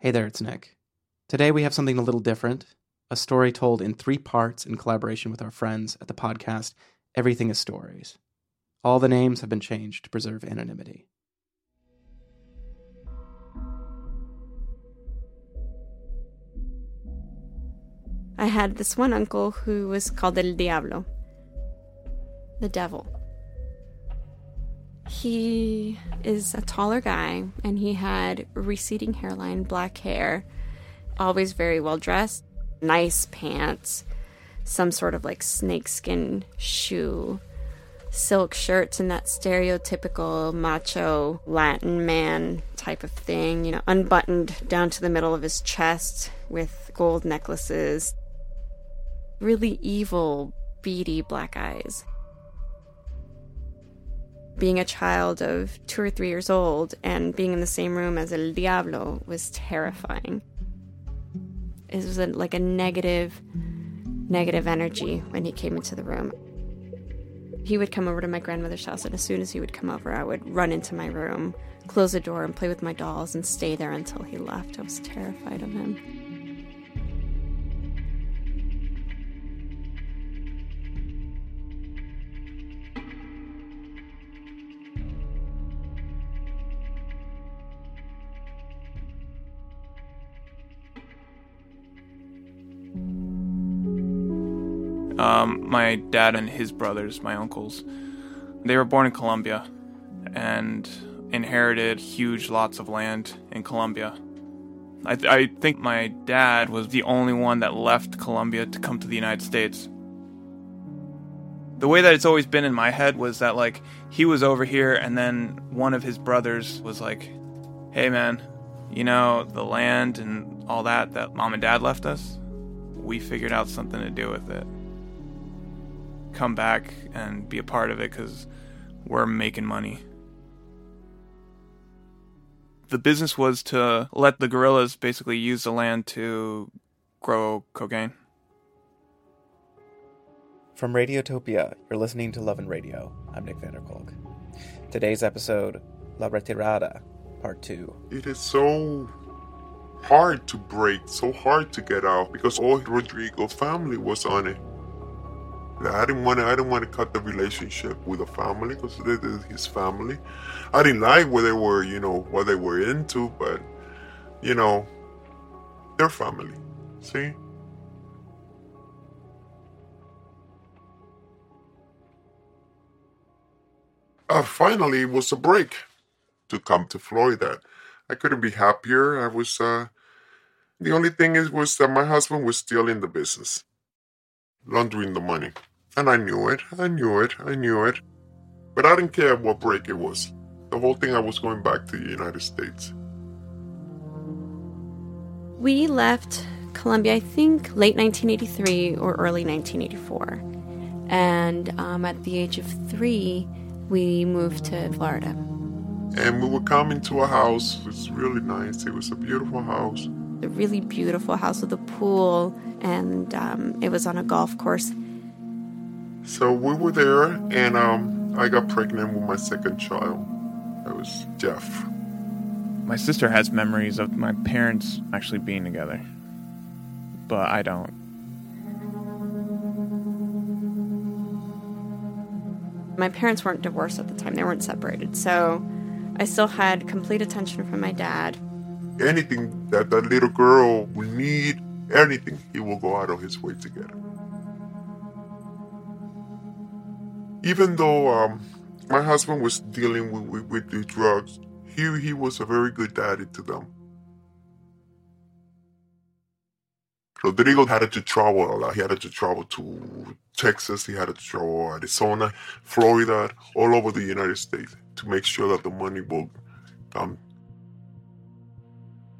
Hey there, it's Nick. Today we have something a little different a story told in three parts in collaboration with our friends at the podcast Everything is Stories. All the names have been changed to preserve anonymity. I had this one uncle who was called El Diablo, the devil. He is a taller guy and he had receding hairline, black hair, always very well dressed, nice pants, some sort of like snakeskin shoe, silk shirts, and that stereotypical macho Latin man type of thing, you know, unbuttoned down to the middle of his chest with gold necklaces, really evil, beady black eyes. Being a child of two or three years old and being in the same room as El Diablo was terrifying. It was a, like a negative, negative energy when he came into the room. He would come over to my grandmother's house, and as soon as he would come over, I would run into my room, close the door, and play with my dolls and stay there until he left. I was terrified of him. Um, my dad and his brothers, my uncles, they were born in Colombia and inherited huge lots of land in Colombia. I, th- I think my dad was the only one that left Colombia to come to the United States. The way that it's always been in my head was that, like, he was over here, and then one of his brothers was like, hey, man, you know, the land and all that that mom and dad left us, we figured out something to do with it come back and be a part of it because we're making money. The business was to let the guerrillas basically use the land to grow cocaine. From Radiotopia, you're listening to Love and Radio. I'm Nick van der Kolk. Today's episode, La Retirada, Part 2. It is so hard to break, so hard to get out because all Rodrigo's family was on it. I didn't want to. I didn't want to cut the relationship with the family because this is his family. I didn't like what they were, you know, what they were into, but you know, their family. See. Uh, finally, it was a break to come to Florida. I couldn't be happier. I was. Uh, the only thing is was that my husband was still in the business, laundering the money. And I knew it, I knew it, I knew it. But I didn't care what break it was. The whole thing I was going back to the United States. We left Colombia, I think, late 1983 or early 1984. And um, at the age of three, we moved to Florida. And we were coming to a house. It was really nice. It was a beautiful house. A really beautiful house with a pool, and um, it was on a golf course. So we were there, and um, I got pregnant with my second child. I was deaf. My sister has memories of my parents actually being together, but I don't. My parents weren't divorced at the time, they weren't separated. So I still had complete attention from my dad. Anything that that little girl will need, anything, he will go out of his way to get it. Even though um, my husband was dealing with, with, with the drugs, he, he was a very good daddy to them. Rodrigo had to travel a lot. He had to travel to Texas, he had to travel Arizona, Florida, all over the United States to make sure that the money will come.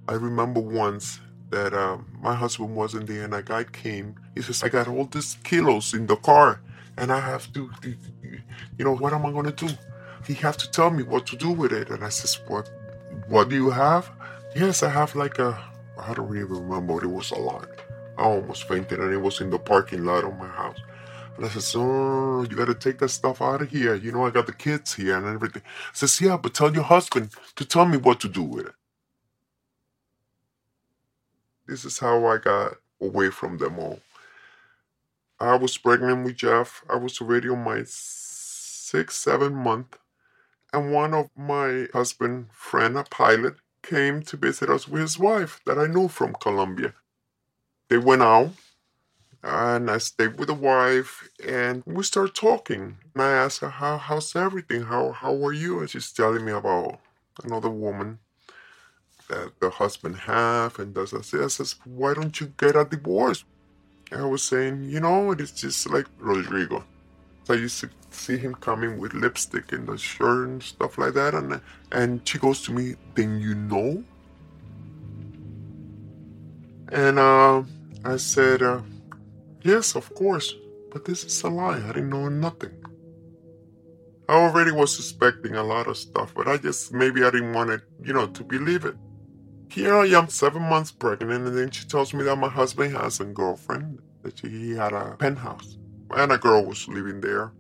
I remember once that um, my husband wasn't there and a guy came. He says, I got all these kilos in the car and I have to, you know, what am I to do? He have to tell me what to do with it. And I says, what, what do you have? Yes, I have like a, I don't even remember. It was a lot. I almost fainted and it was in the parking lot of my house. And I says, oh, you got to take that stuff out of here. You know, I got the kids here and everything. I says, yeah, but tell your husband to tell me what to do with it. This is how I got away from them all. I was pregnant with Jeff. I was already on my six, seven month. And one of my husband friend, a pilot, came to visit us with his wife that I knew from Colombia. They went out and I stayed with the wife and we started talking. And I asked her, How how's everything? How how are you? And she's telling me about another woman that the husband have and does this. I says, Why don't you get a divorce? I was saying, you know, it's just like Rodrigo. So I used to see him coming with lipstick and the shirt and stuff like that and and she goes to me, Then you know? And uh, I said, uh, Yes, of course, but this is a lie. I didn't know nothing. I already was suspecting a lot of stuff, but I just maybe I didn't want it, you know, to believe it. Here I am, seven months pregnant, and then she tells me that my husband has a girlfriend, that he had a penthouse, and a girl was living there.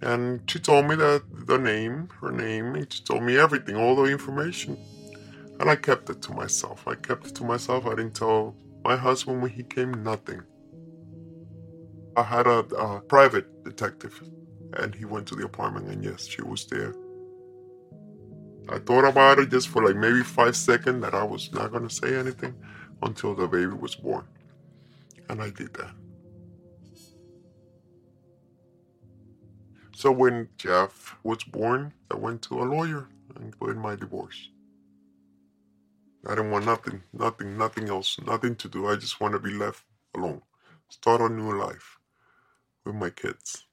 And she told me that the name, her name, and she told me everything, all the information. And I kept it to myself. I kept it to myself. I didn't tell my husband when he came nothing. I had a, a private detective, and he went to the apartment, and yes, she was there. I thought about it just for like maybe five seconds that I was not going to say anything until the baby was born. And I did that. So when Jeff was born, I went to a lawyer and put in my divorce. I didn't want nothing, nothing, nothing else, nothing to do. I just want to be left alone. Start a new life with my kids.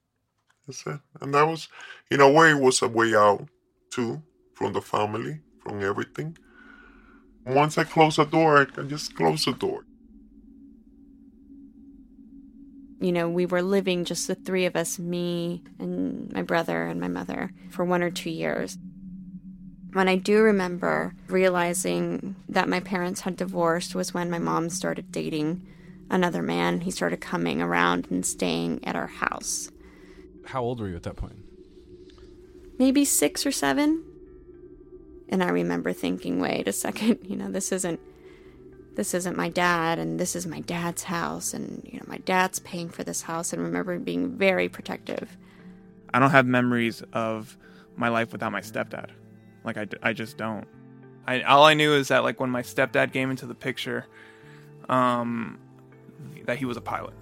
That's it. And that was, in a way, was a way out too from the family, from everything. Once I close the door, I can just close the door. You know, we were living just the three of us, me and my brother and my mother, for one or two years. When I do remember realizing that my parents had divorced was when my mom started dating another man. He started coming around and staying at our house. How old were you at that point? Maybe six or seven. And I remember thinking, wait a second, you know, this isn't this isn't my dad and this is my dad's house and you know my dad's paying for this house and remember being very protective I don't have memories of my life without my stepdad. Like I, I just don't. I all I knew is that like when my stepdad came into the picture, um, that he was a pilot.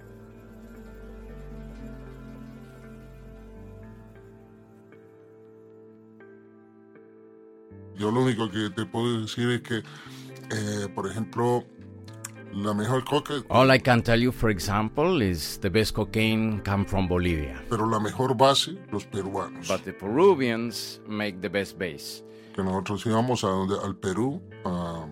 Yo lo único que te puedo decir es que, eh, por ejemplo, la mejor coca, All I can tell you, for example, is the best cocaine come from Bolivia. pero la mejor base, los peruanos. But the Peruvians make the best base. que nosotros íbamos a al Perú ah,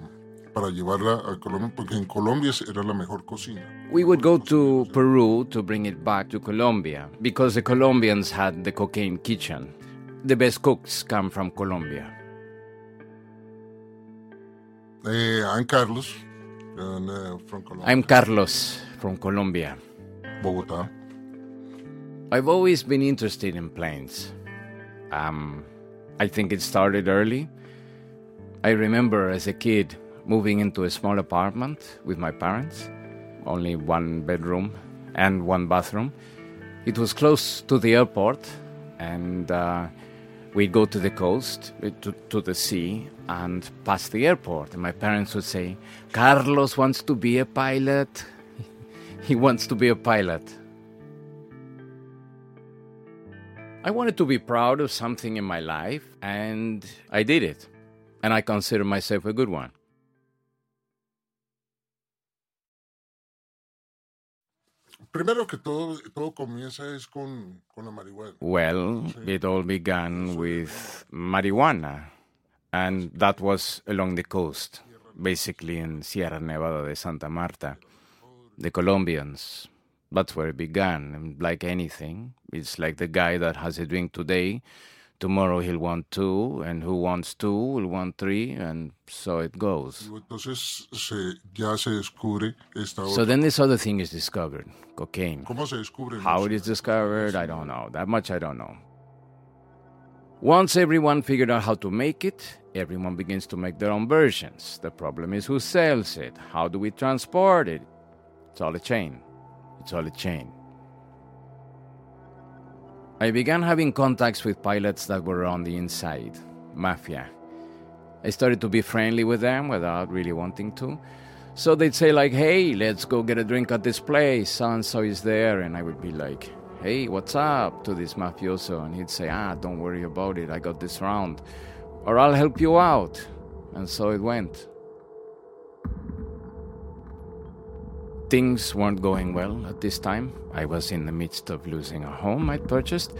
para llevarla a Colombia, porque en Colombia era la mejor cocina. We would go to Peru to bring it back to Colombia because the Colombians had the cocaine kitchen. The best cooks come from Colombia. Eh, I'm Carlos, and, uh, from Colombia, I'm Carlos from Colombia. Bogotá. I've always been interested in planes. Um, I think it started early. I remember as a kid moving into a small apartment with my parents, only one bedroom and one bathroom. It was close to the airport, and uh, we'd go to the coast, uh, to, to the sea, and pass the airport. And my parents would say, Carlos wants to be a pilot. he wants to be a pilot. I wanted to be proud of something in my life, and I did it. And I consider myself a good one. Primero que todo, todo comienza es con, con la marihuana. Well, it all began with marijuana, and that was along the coast, basically in Sierra Nevada de Santa Marta. The Colombians, that's where it began. And like anything, it's like the guy that has a drink today, tomorrow he'll want two, and who wants two will want three, and so it goes. Entonces se, ya se descubre esta So then this other thing is discovered cocaine. ¿Cómo se descubre? How it is discovered, I don't know. That much I don't know. Once everyone figured out how to make it, everyone begins to make their own versions. The problem is who sells it? How do we transport it? It's all a chain. It's all a chain. I began having contacts with pilots that were on the inside, mafia. I started to be friendly with them without really wanting to. So they'd say, like, hey, let's go get a drink at this place. So and so is there. And I would be like, hey, what's up to this mafioso? And he'd say, ah, don't worry about it. I got this round. Or I'll help you out. And so it went. Things weren't going well at this time. I was in the midst of losing a home I'd purchased.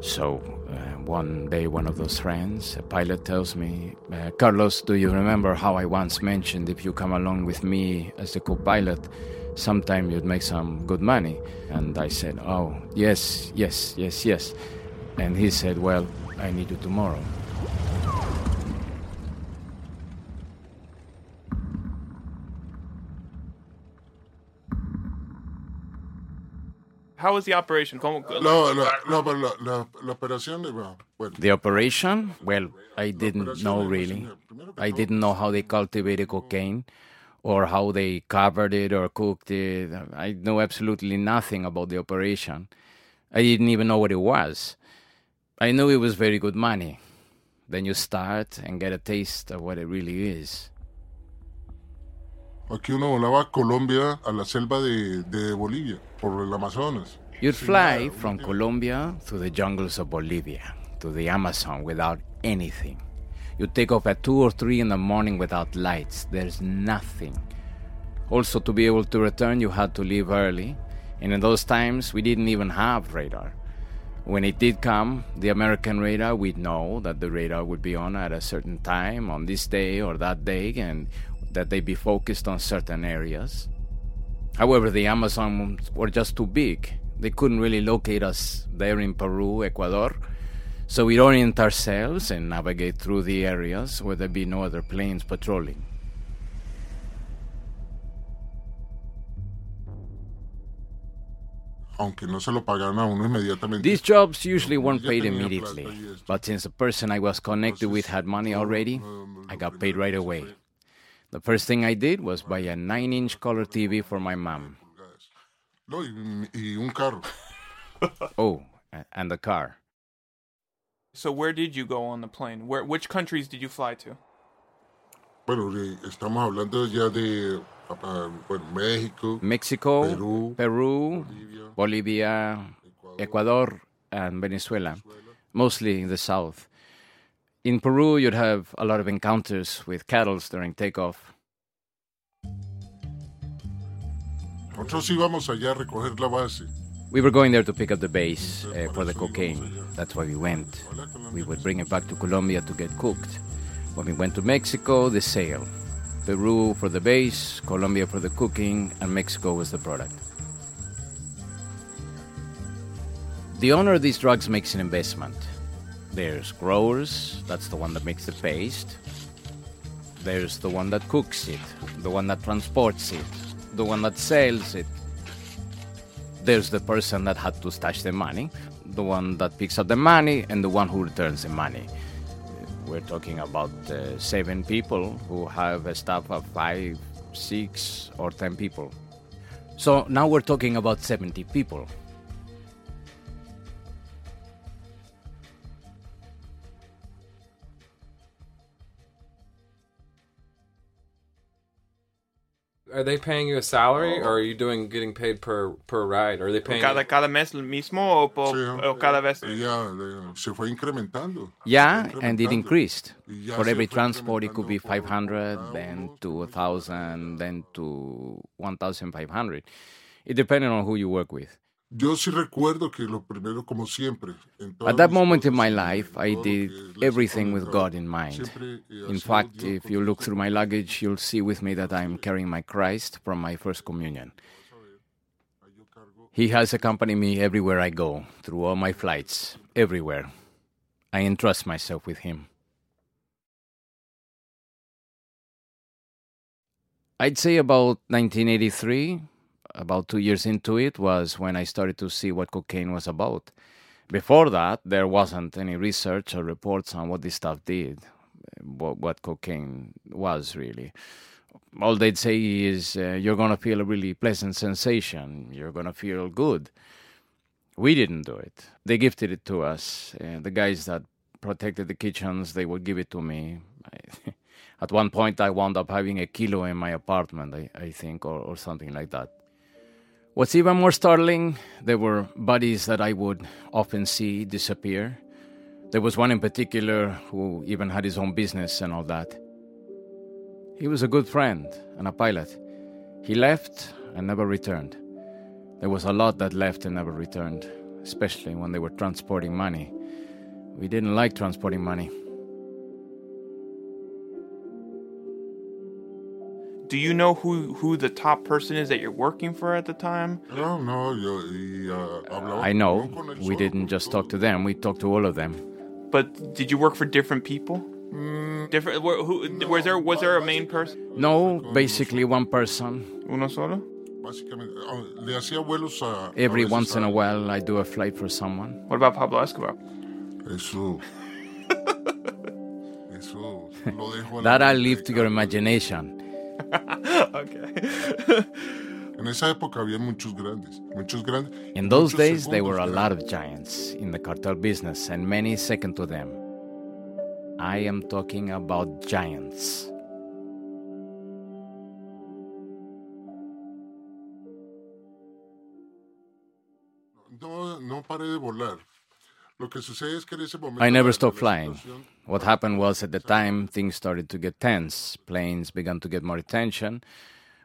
So uh, one day, one of those friends, a pilot, tells me, uh, Carlos, do you remember how I once mentioned if you come along with me as a co pilot, sometime you'd make some good money? And I said, Oh, yes, yes, yes, yes. And he said, Well, I need you tomorrow. How was the operation? ¿Cómo- La, la, la, la, la, la operación, bueno, bueno, The operation? Well, I didn't know really. I didn't know how they cultivated cocaine or how they covered it or cooked it. I know absolutely nothing about the operation. I didn't even know what it was. I knew it was very good money. Then you start and get a taste of what it really is. Aquí uno volaba Colombia, a la selva de, de Bolivia, por el Amazonas. You'd fly from Colombia through the jungles of Bolivia to the Amazon without anything. You take off at 2 or 3 in the morning without lights. There's nothing. Also, to be able to return, you had to leave early. And in those times, we didn't even have radar. When it did come, the American radar, we'd know that the radar would be on at a certain time, on this day or that day, and that they'd be focused on certain areas. However, the Amazon were just too big. They couldn't really locate us there in Peru, Ecuador. So we'd orient ourselves and navigate through the areas where there'd be no other planes patrolling. Aunque no se lo pagaran a uno inmediatamente. These jobs usually weren't paid immediately, but since the person I was connected with had money already, I got paid right away. The first thing I did was buy a 9 inch color TV for my mom. No, y, y un carro. Oh, and the car. So where did you go on the plane? Where which countries did you fly to? Bueno, estamos hablando ya de ah, México, Mexico, Perú, Peru, Bolivia, Ecuador, and Venezuela, mostly in the south. In Peru, you'd have a lot of encounters with cattle during takeoff. Nosotros íbamos allá a recoger la base. We were going there to pick up the base uh, for the cocaine. That's why we went. We would bring it back to Colombia to get cooked. When we went to Mexico, the sale. Peru for the base, Colombia for the cooking, and Mexico was the product. The owner of these drugs makes an investment. There's growers, that's the one that makes the paste. There's the one that cooks it, the one that transports it, the one that sells it. There's the person that had to stash the money, the one that picks up the money, and the one who returns the money. We're talking about uh, seven people who have a staff of five, six, or ten people. So now we're talking about 70 people. Are they paying you a salary, or are you doing getting paid per per ride? Are they paying? Cada, cada mes el mismo o, por- Sí, o cada vez? Ella eh, se fue incrementando. Yeah, Se fue and it increased. For every transport, it could be incrementando por 500, then uno. to 1,000, then to 1,500. It depended on who you work with. Yo sí recuerdo que lo primero, como siempre, At that moment in my life, I did everything with God in mind. eh, In fact, if you look through my luggage, you'll see with me that I'm carrying my Christ from my first communion. He has accompanied me everywhere I go, through all my flights, everywhere. I entrust myself with him. I'd say about 1983, about two years into it, was when I started to see what cocaine was about. Before that, there wasn't any research or reports on what this stuff did, what, what cocaine was really. All they'd say is uh, you're going to feel a really pleasant sensation, you're going to feel good. We didn't do it. They gifted it to us. Uh, the guys that protected the kitchens, they would give it to me. I, at one point, I wound up having a kilo in my apartment, I, I think, or, or something like that. What's even more startling, there were buddies that I would often see disappear. There was one in particular who even had his own business and all that. He was a good friend and a pilot. He left and never returned. There was a lot that left and never returned, especially when they were transporting money. We didn't like transporting money. Do you know who who the top person is that you're working for at the time? No, no, yo, y, uh, hablaba I know, we didn't just talk to them, we talked to all of them. But did you work for different people? Mm, Different. wh- Who was there? Was there a main person? No, basically one person. Uno solo. básicamente, le hacía vuelos a. Every once in a a- while, I do a flight for someone. What about Pablo Escobar? Eso. Eso lo dejo a la That I mente leave to your imagination. okay. En esa época había muchos grandes, muchos grandes. In those days, there were a grandes. lot of giants in the cartel business, and many second to them. I am talking about giants. No, no paré de volar. I never stopped flying. What happened was at the time things started to get tense. Planes began to get more attention.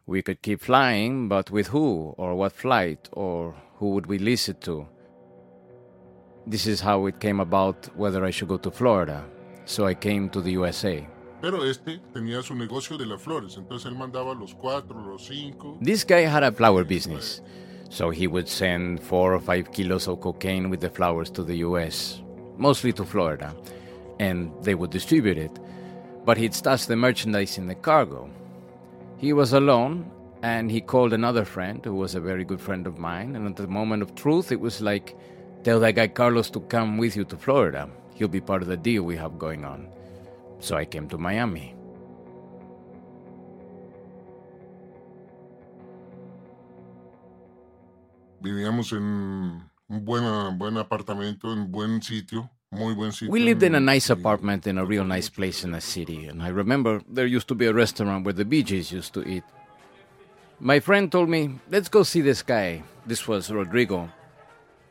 We could keep flying, but with who, or what flight, or who would we listen to? This is how it came about whether I should go to Florida. So I came to the USA. Pero este tenía su negocio de las flores, entonces él mandaba los cuatro, los cinco. This guy had a flower business, so he would send four or five kilos of cocaine with the flowers to the US, mostly to Florida, and they would distribute it. But he'd stash the merchandise in the cargo. He was alone, and he called another friend who was a very good friend of mine, and at the moment of truth, it was like, tell that guy Carlos to come with you to Florida. He'll be part of the deal we have going on. So I came to Miami. Vivíamos en un buen, buen apartamento, en buen sitio, muy buen sitio. We lived in a nice apartment in a real nice place in the city, and I remember there used to be a restaurant where the Bee Gees used to eat. My friend told me, let's go see this guy. This was Rodrigo.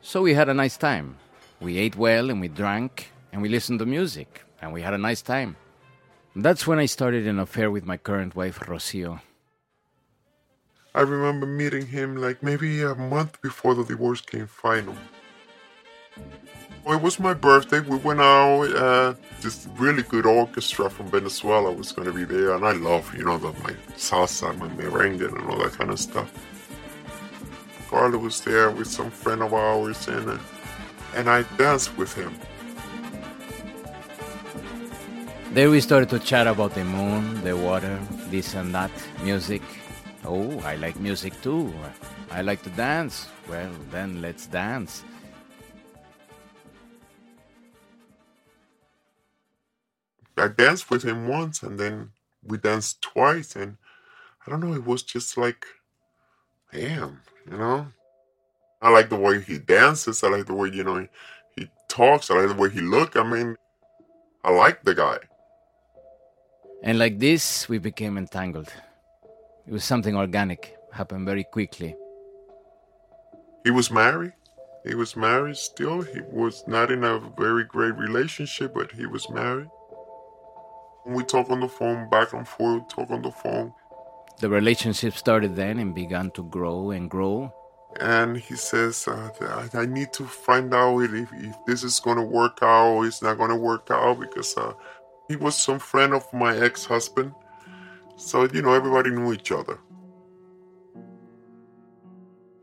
So we had a nice time. We ate well and we drank and we listened to music and we had a nice time. That's when I started an affair with my current wife, Rocio. I remember meeting him like maybe a month before the divorce came final. It was my birthday. We went out. Uh, this really good orchestra from Venezuela was going to be there, and I love, you know, the, my salsa, my merengue, and all that kind of stuff. Carla was there with some friend of ours, and uh, and I danced with him. There we started to chat about the moon, the water, this and that, music. Oh, I like music too. I like to dance. Well, then let's dance. I danced with him once, and then we danced twice, and I don't know. It was just like, damn, you know. I like the way he dances. I like the way you know he, he talks. I like the way he look. I mean, I like the guy. And like this, we became entangled. It was something organic, happened very quickly. He was married. He was married still. He was not in a very great relationship, but he was married. We talk on the phone back and forth. Talk on the phone. The relationship started then and began to grow and grow. and he says, uh, I, I need to find out if, if this is going to work out or it's not going to work out because uh, he was some friend of my ex husband. So, you know, everybody knew each other.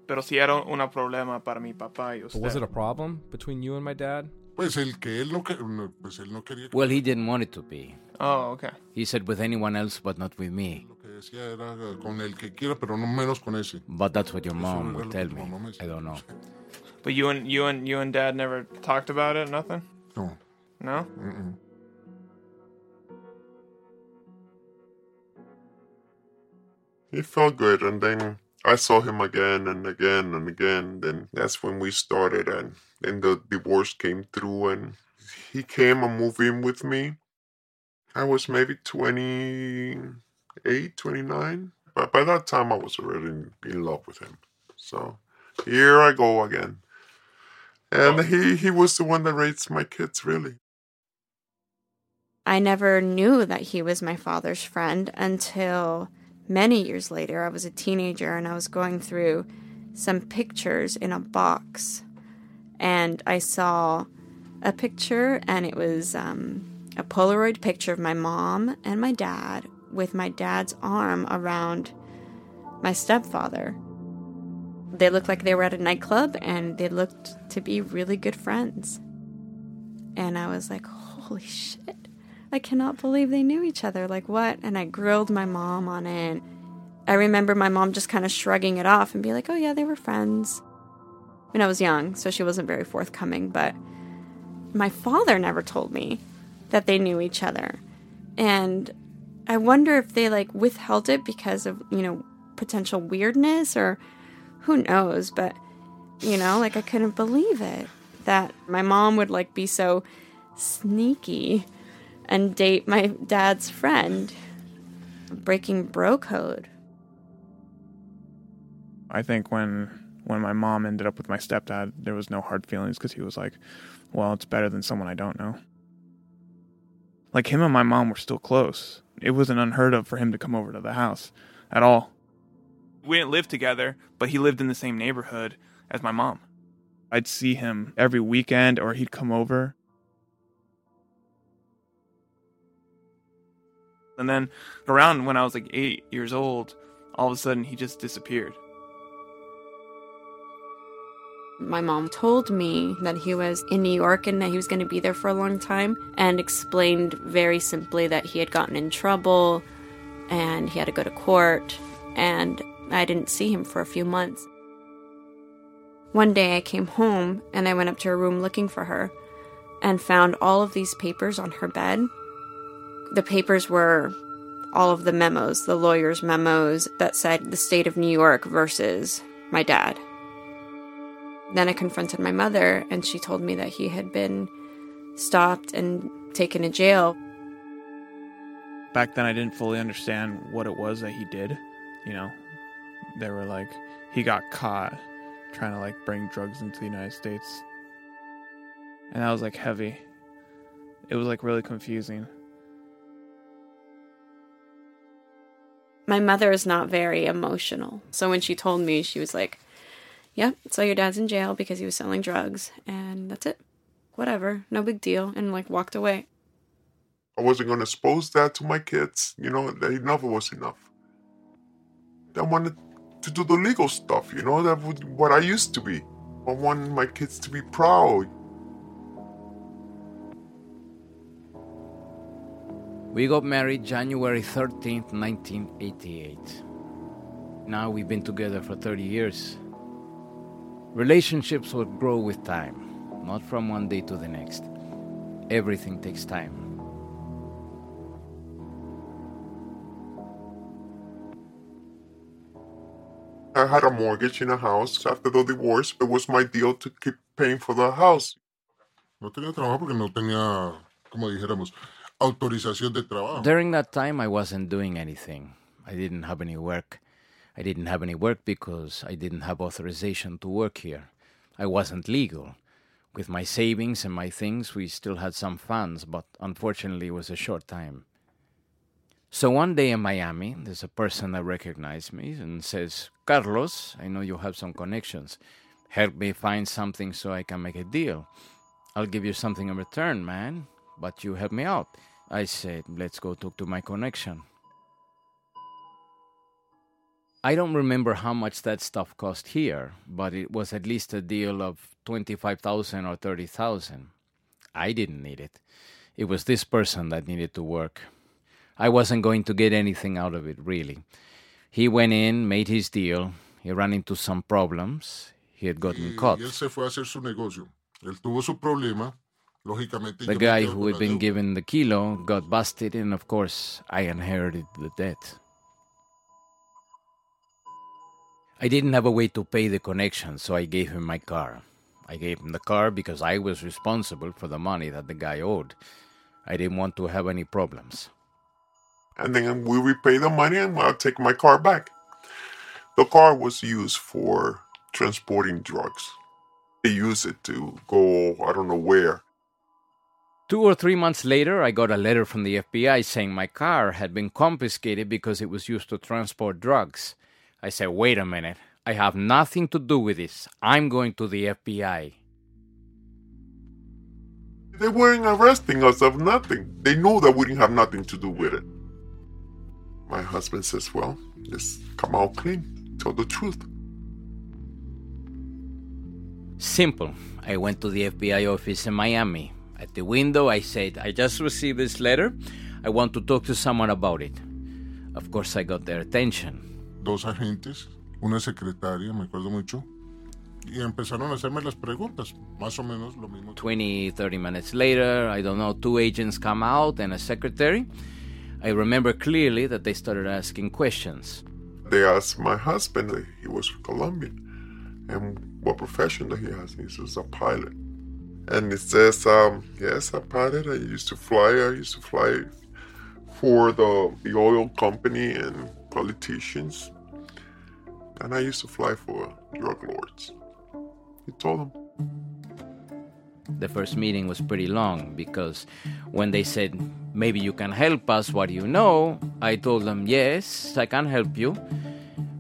Pero sí era un problema para mi papá y But was it a problem between you and my dad? Pues el que él no, que- no, pues él no quería. que- Well, he didn't want it to be. Oh, okay. He said with anyone else, but not with me. Lo que decía era eh, con el que quiera, pero no menos con ese. But that's what your mom would tell me. me I don't know. But you and you and you and dad never talked about it. Nothing. No. No. Mm-mm. He felt good, and then I saw him again and again and again. Then that's when we started, and then the divorce came through, and he came and moved in with me. I was maybe 28, 29. But by that time, I was already in, in love with him. So here I go again. And he, he was the one that raised my kids, really. I never knew that he was my father's friend until many years later. I was a teenager and I was going through some pictures in a box. And I saw a picture, and it was um, a Polaroid picture of my mom and my dad with my dad's arm around my stepfather. They looked like they were at a nightclub and they looked to be really good friends. And I was like, holy shit. I cannot believe they knew each other. Like, what? And I grilled my mom on it. I remember my mom just kind of shrugging it off and be like, oh, yeah, they were friends. Mean, I was young, so she wasn't very forthcoming, but my father never told me that they knew each other. And I wonder if they like withheld it because of, you know, potential weirdness or who knows, but you know, like I couldn't believe it that my mom would like be so sneaky and date my dad's friend breaking bro code. I think when when my mom ended up with my stepdad, there was no hard feelings because he was like, "Well, it's better than someone I don't know." Like him and my mom were still close. It wasn't unheard of for him to come over to the house at all. We didn't live together, but he lived in the same neighborhood as my mom. I'd see him every weekend or he'd come over. And then around when I was like eight years old, all of a sudden he just disappeared. My mom told me that he was in New York and that he was going to be there for a long time and explained very simply that he had gotten in trouble and he had to go to court and I didn't see him for a few months. One day I came home and I went up to her room looking for her and found all of these papers on her bed. The papers were all of the memos, the lawyer's memos that said the state of New York versus my dad. Then I confronted my mother, and she told me that he had been stopped and taken to jail. Back then, I didn't fully understand what it was that he did. You know, they were like, he got caught trying to like bring drugs into the United States. And that was like heavy. It was like really confusing. My mother is not very emotional. So when she told me, she was like, Yep, so your dad's in jail because he was selling drugs, and that's it. Whatever, no big deal, and like walked away. I wasn't going to expose that to my kids. You know, enough was enough. I wanted to do the legal stuff, you know, that was what I used to be. I wanted my kids to be proud. We got married January 13th, 1988. Now we've been together for 30 years. Relationships will grow with time, not from one day to the next. Everything takes time. I had a mortgage in a house. After the divorce, it was my deal to keep paying for the house. No tenía trabajo porque no tenía, como dijéramos, autorización de trabajo. During that time, I wasn't doing anything. I didn't have any work. I didn't have any work because I didn't have authorization to work here. I wasn't legal. With my savings and my things, we still had some funds, but unfortunately, it was a short time. So one day in Miami, there's a person that recognized me and says, Carlos, I know you have some connections. Help me find something so I can make a deal. I'll give you something in return, man, but you help me out. I said, let's go talk to my connection. I don't remember how much that stuff cost here, but it was at least a deal of 25,000 or 30,000. I didn't need it. It was this person that needed to work. I wasn't going to get anything out of it, really. He went in, made his deal. He ran into some problems. he had gotten Y, caught. y él se fue a hacer su negocio. Él tuvo su problema. The guy who had been given the kilo got busted, and of course, I inherited the debt. I didn't have a way to pay the connection, so I gave him my car. I gave him the car because I was responsible for the money that the guy owed. I didn't want to have any problems. and then we repay the money and I'll take my car back. The car was used for transporting drugs. They use it to go, I don't know where. Two or three months later, I got a letter from the FBI saying my car had been confiscated because it was used to transport drugs. I said, wait a minute. I have nothing to do with this. I'm going to the FBI. They weren't arresting us of nothing. They knew that we didn't have nothing to do with it. My husband says, Well, just come out clean, tell the truth. Simple. I went to the FBI office in Miami. At the window, I said, I just received this letter. I want to talk to someone about it. Of course, I got their attention. Dos agentes, una secretaria, me acuerdo mucho. Y empezaron a hacerme las preguntas. Más o menos lo mismo. 20, 30 minutes later, I don't know, two agents come out and a secretary. I remember clearly that they started asking questions. They asked my husband, he was Colombian, and what profession that he has. He says, a pilot. And it says, um, yes, a pilot. I used to fly. I used to fly for the, the oil company and politicians. And I used to fly for drug lords. He told them. The first meeting was pretty long because when they said, maybe you can help us, what do you know? I told them, yes, I can help you.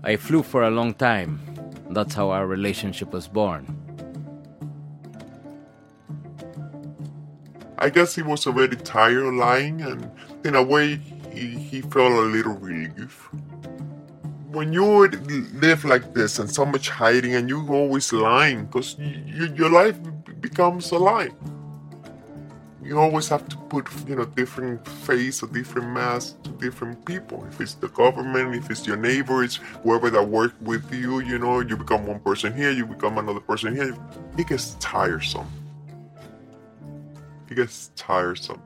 I flew for a long time. That's how our relationship was born. I guess he was already tired of lying, and in a way, he, he felt a little relief. When you live like this and so much hiding, and you're always lying, because you, your life becomes a lie. You always have to put, you know, different face or different mask to different people. If it's the government, if it's your neighbors, whoever that work with you, you know, you become one person here, you become another person here. It gets tiresome. It gets tiresome.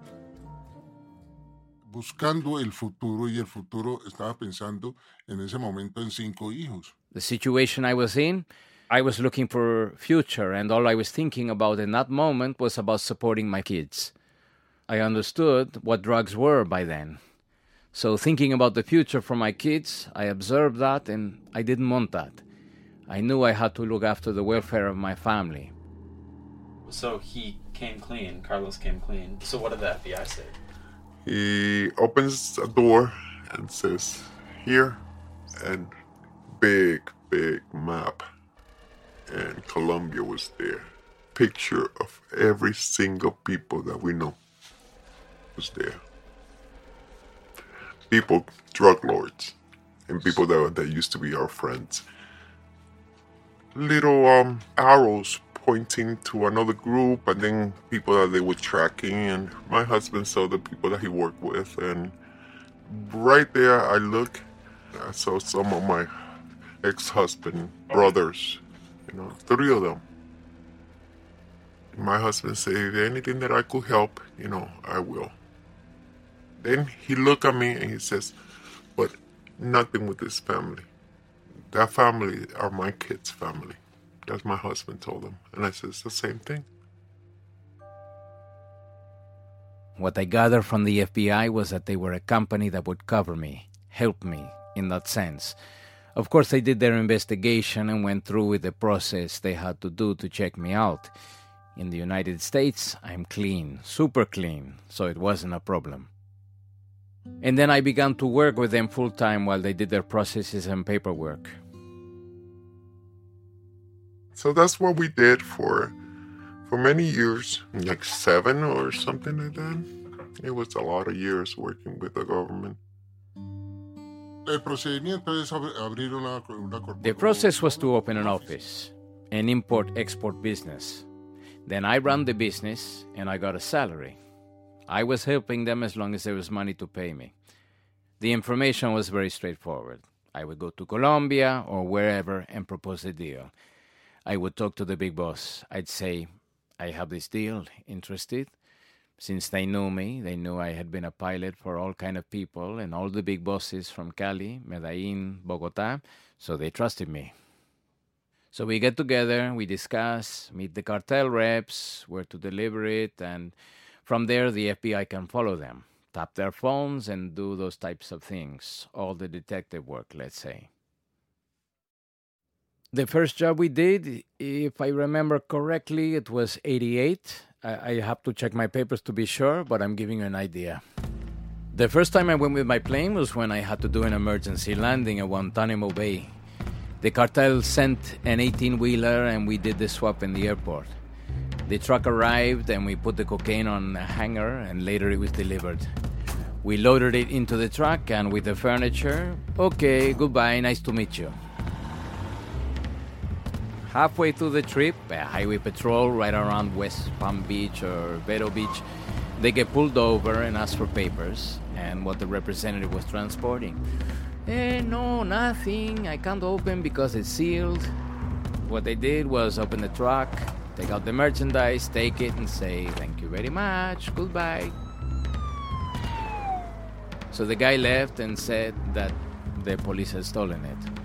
Buscando el futuro y el futuro estaba pensando en ese momento en cinco hijos. The situation I was in, I was looking for future, and all I was thinking about in that moment was about supporting my kids. I understood what drugs were by then. So, thinking about the future for my kids, I observed that and I didn't want that. I knew I had to look after the welfare of my family. So he came clean. Carlos came clean. So what did the FBI say? He opens a door and says, Here, and big, big map. And Colombia was there. Picture of every single people that we know was there. People, drug lords, and people that, that used to be our friends. Little um, arrows pointing to another group, and then people that they were tracking. And my husband saw the people that he worked with, and right there, I look, I saw some of my ex-husband brothers, you know, three of them. My husband said, anything that I could help, you know, I will." Then he looked at me and he says, "But nothing with this family. That family are my kids' family." That's my husband told him, and I said, "It's the same thing." What I gathered from the FBI was that they were a company that would cover me, help me in that sense. Of course, they did their investigation and went through with the process they had to do to check me out. In the United States, I'm clean, super clean, so it wasn't a problem. And then I began to work with them full time while they did their processes and paperwork. So that's what we did for for many years, like seven or something like that. It was a lot of years working with the government. El procedimiento es ab- abrir una, una corp- The process was to open an office, an import export business. Then I ran the business and I got a salary. I was helping them as long as there was money to pay me. The information was very straightforward. I would go to Colombia or wherever and propose a deal. I would talk to the big boss. I'd say, I have this deal, interested? Since they knew me, they knew I had been a pilot for all kind of people and all the big bosses from Cali, Medellin, Bogota, so they trusted me. So we get together, we discuss, meet the cartel reps, where to deliver it, and from there the FBI can follow them, tap their phones, and do those types of things. All the detective work, let's say. The first job we did, if I remember correctly, it was 88. I, have to check my papers to be sure, but I'm giving you an idea. The first time I went with my plane was when I had to do an emergency landing at Guantanamo Bay. The cartel sent an 18 wheeler and we did the swap in the airport. The truck arrived and we put the cocaine on a hangar and later it was delivered. We loaded it into the truck and with the furniture, okay, goodbye, nice to meet you. Halfway through the trip, a highway patrol right around West Palm Beach or Vero Beach, they get pulled over and ask for papers and what the representative was transporting. Eh, no, nothing. I can't open because it's sealed. What they did was open the truck, take out the merchandise, take it, and say, Thank you very much, goodbye. So the guy left and said that the police had stolen it.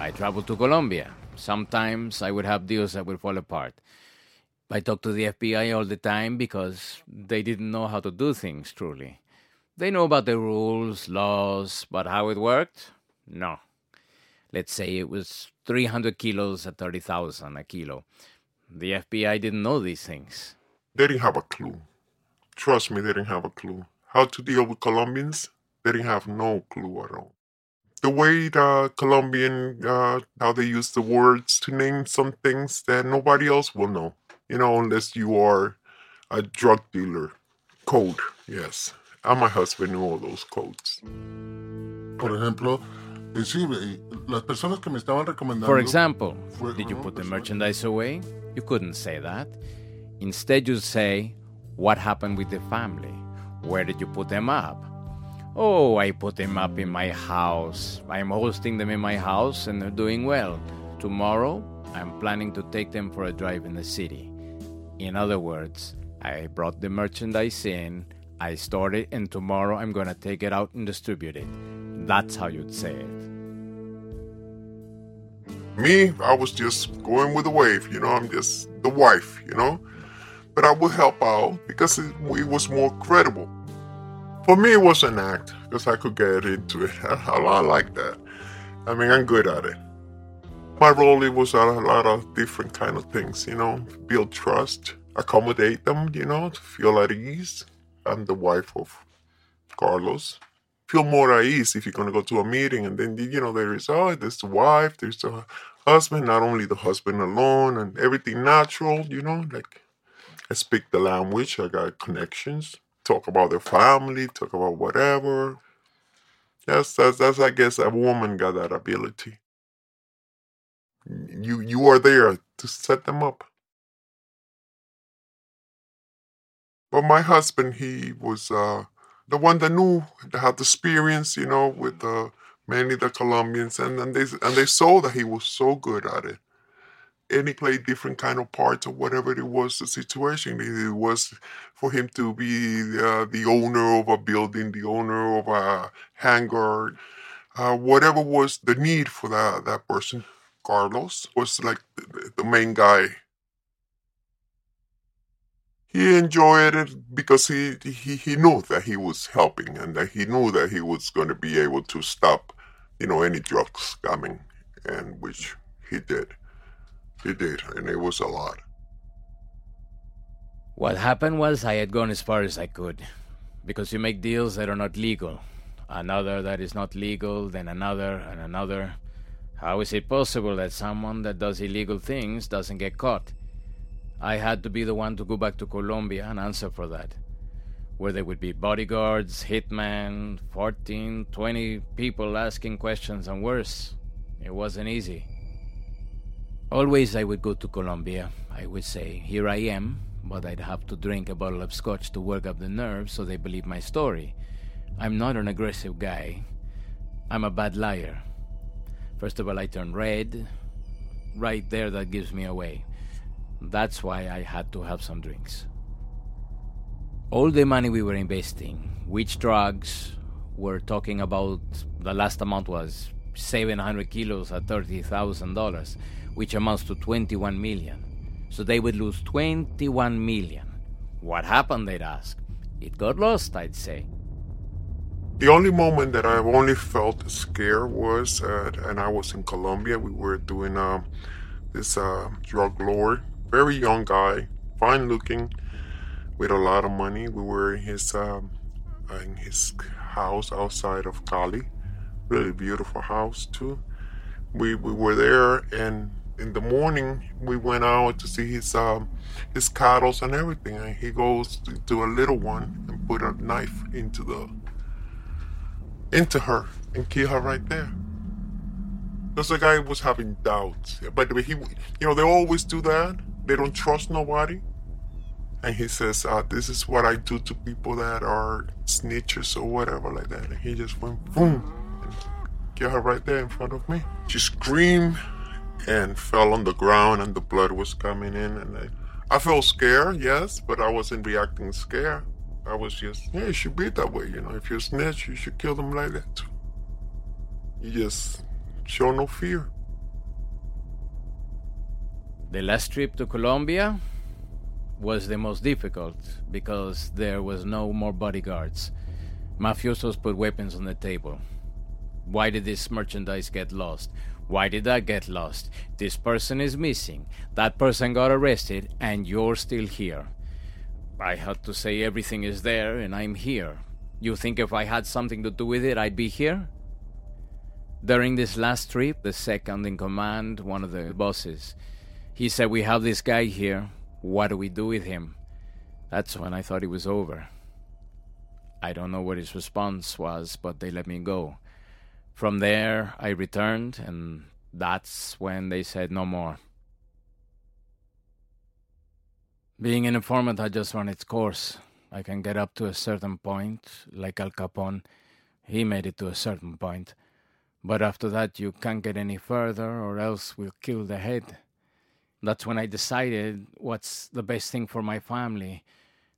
I traveled to Colombia. Sometimes I would have deals that would fall apart. I talked to the FBI all the time because they didn't know how to do things truly. They know about the rules, laws, but how it worked? No. Let's say it was 300 kilos at 30,000 a kilo. The FBI didn't know these things. They didn't have a clue. Trust me, they didn't have a clue. How to deal with Colombians? They didn't have no clue at all. The way the Colombian, uh, how they use the words to name some things that nobody else will know, you know, unless you are a drug dealer. Code, yes. And my husband knew all those codes. Por ejemplo, sí, las personas que me estaban recomendando. For example, did you put the merchandise away? You couldn't say that. Instead, you say, What happened with the family? Where did you put them up? Oh, I put them up in my house. I'm hosting them in my house and they're doing well. Tomorrow, I'm planning to take them for a drive in the city. In other words, I brought the merchandise in, I stored it, and tomorrow I'm gonna take it out and distribute it. That's how you'd say it. Me, I was just going with the wave, you know, I'm just the wife, you know. But I would help out because it, it was more credible. For me, it was an act because I could get into it. I, like that. I mean, I'm good at it. My role it was a lot of different kind of things, you know, build trust, accommodate them, you know, to feel at ease. I'm the wife of Carlos. Feel more at ease if you're gonna go to a meeting, and then you know there is oh, there's the wife, there's the husband, not only the husband alone, and everything natural, you know, like I speak the language, I got connections, talk about their family, talk about whatever. That's that's that's I guess a woman got that ability. You you are there to set them up. But my husband, he was uh, the one that knew, that had the experience, you know, with uh, mainly the Colombians, and, and they and they saw that he was so good at it. And he played different kind of parts or whatever it was the situation. It was for him to be uh, the owner of a building, the owner of a hangar, uh, whatever was the need for that that person. Carlos was like the, the main guy he enjoyed it because he, he he knew that he was helping and that he knew that he was going to be able to stop you know any drugs coming and which he did he did and it was a lot What happened was I had gone as far as I could. Because you make deals that are not legal. Another that is not legal, then another, and another. How is it possible that someone that does illegal things doesn't get caught? I had to be the one to go back to Colombia and answer for that. Where there would be bodyguards, hitmen, 14, 20 people asking questions, and worse. It wasn't easy. Always I would go to Colombia. I would say, Here I am, but I'd have to drink a bottle of scotch to work up the nerves so they believe my story. I'm not an aggressive guy. I'm a bad liar. First of all, I turn red. Right there, that gives me away. That's why I had to have some drinks. All the money we were investing, which drugs, we're talking about the last amount was 700 kilos at $30,000, which amounts to 21 million. So they would lose 21 million. What happened, they'd ask. It got lost, I'd say. The only moment that I've only felt scared was, uh, and I was in Colombia. We were doing uh, this uh, drug lord, very young guy, fine looking, with a lot of money. We were in his um, in his house outside of Cali, really beautiful house too. We we were there, and in the morning we went out to see his um, his cattle and everything. And he goes to, a little one and put a knife into the into her and kill her right there. Because the guy was having doubts. But he, you know, they always do that. They don't trust nobody. And he says, uh, this is what I do to people that are snitches or whatever like that. And he just went boom and killed her right there in front of me. She screamed and fell on the ground and the blood was coming in. And I, I felt scared, yes, but I wasn't reacting scared. I was just, yeah, it should be that way. You know, if you're snitch, you should kill them like that. You just show no fear. The last trip to Colombia was the most difficult because there was no more bodyguards. Mafiosos put weapons on the table. Why did this merchandise get lost? Why did that get lost? This person is missing. That person got arrested, and you're still here. I had to say everything is there and I'm here. You think if I had something to do with it, I'd be here? During this last trip, the second in command, one of the bosses, he said, We have this guy here. What do we do with him? That's when I thought it was over. I don't know what his response was, but they let me go. From there, I returned, and that's when they said no more. Being an informant had just run its course. I can get up to a certain point, like Al Capone. He made it to a certain point. But after that, you can't get any further, or else we'll kill the head. That's when I decided what's the best thing for my family.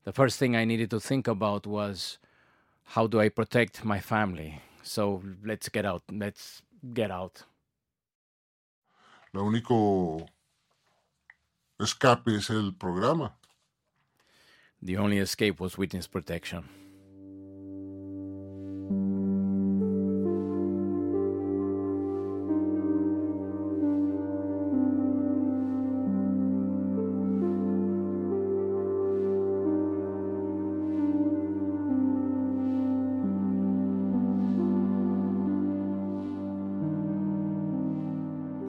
The first thing I needed to think about was how do I protect my family? So let's get out. Let's get out. Lo único escape es el programa. The only escape was witness protection.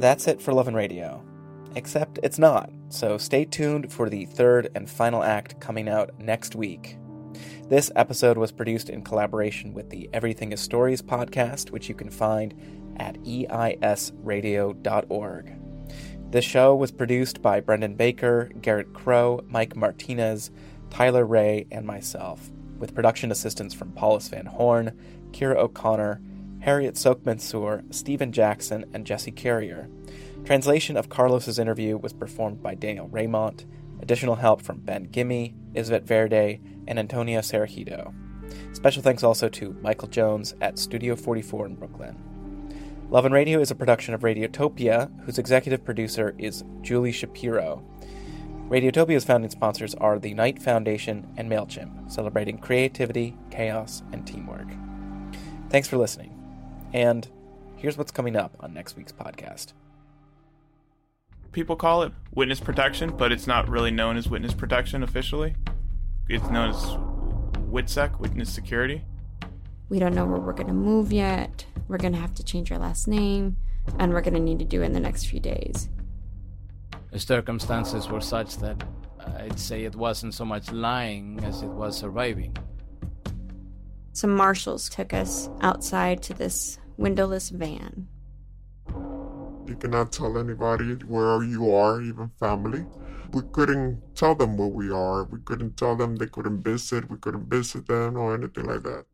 That's it for Love and Radio. Except it's not, so stay tuned for the third and final act coming out next week. This episode was produced in collaboration with the Everything is Stories podcast, which you can find at eisradio.org. This show was produced by Brendan Baker, Garrett Crow, Mike Martinez, Tyler Ray, and myself, with production assistance from Paulus Van Horn, Kira O'Connor, Harriet Soak Mansour, Stephen Jackson, and Jesse Carrier. Translation of Carlos's interview was performed by Daniel Raymont. Additional help from Ben Gimme, Isvett Verde, and Antonio Sarajido. Special thanks also to Michael Jones at Studio 44 in Brooklyn. Love and Radio is a production of Radiotopia, whose executive producer is Julie Shapiro. Radiotopia's founding sponsors are the Knight Foundation and MailChimp, celebrating creativity, chaos, and teamwork. Thanks for listening. And here's what's coming up on next week's podcast people call it witness protection, but it's not really known as witness protection officially. It's known as WITSEC, witness security. We don't know where we're going to move yet. We're going to have to change our last name, and we're going to need to do it in the next few days. The circumstances were such that I'd say it wasn't so much lying as it was surviving. Some marshals took us outside to this windowless van you cannot tell anybody where you are, even family. We couldn't tell them where we are. We couldn't tell them they couldn't visit. We couldn't visit them or anything like that.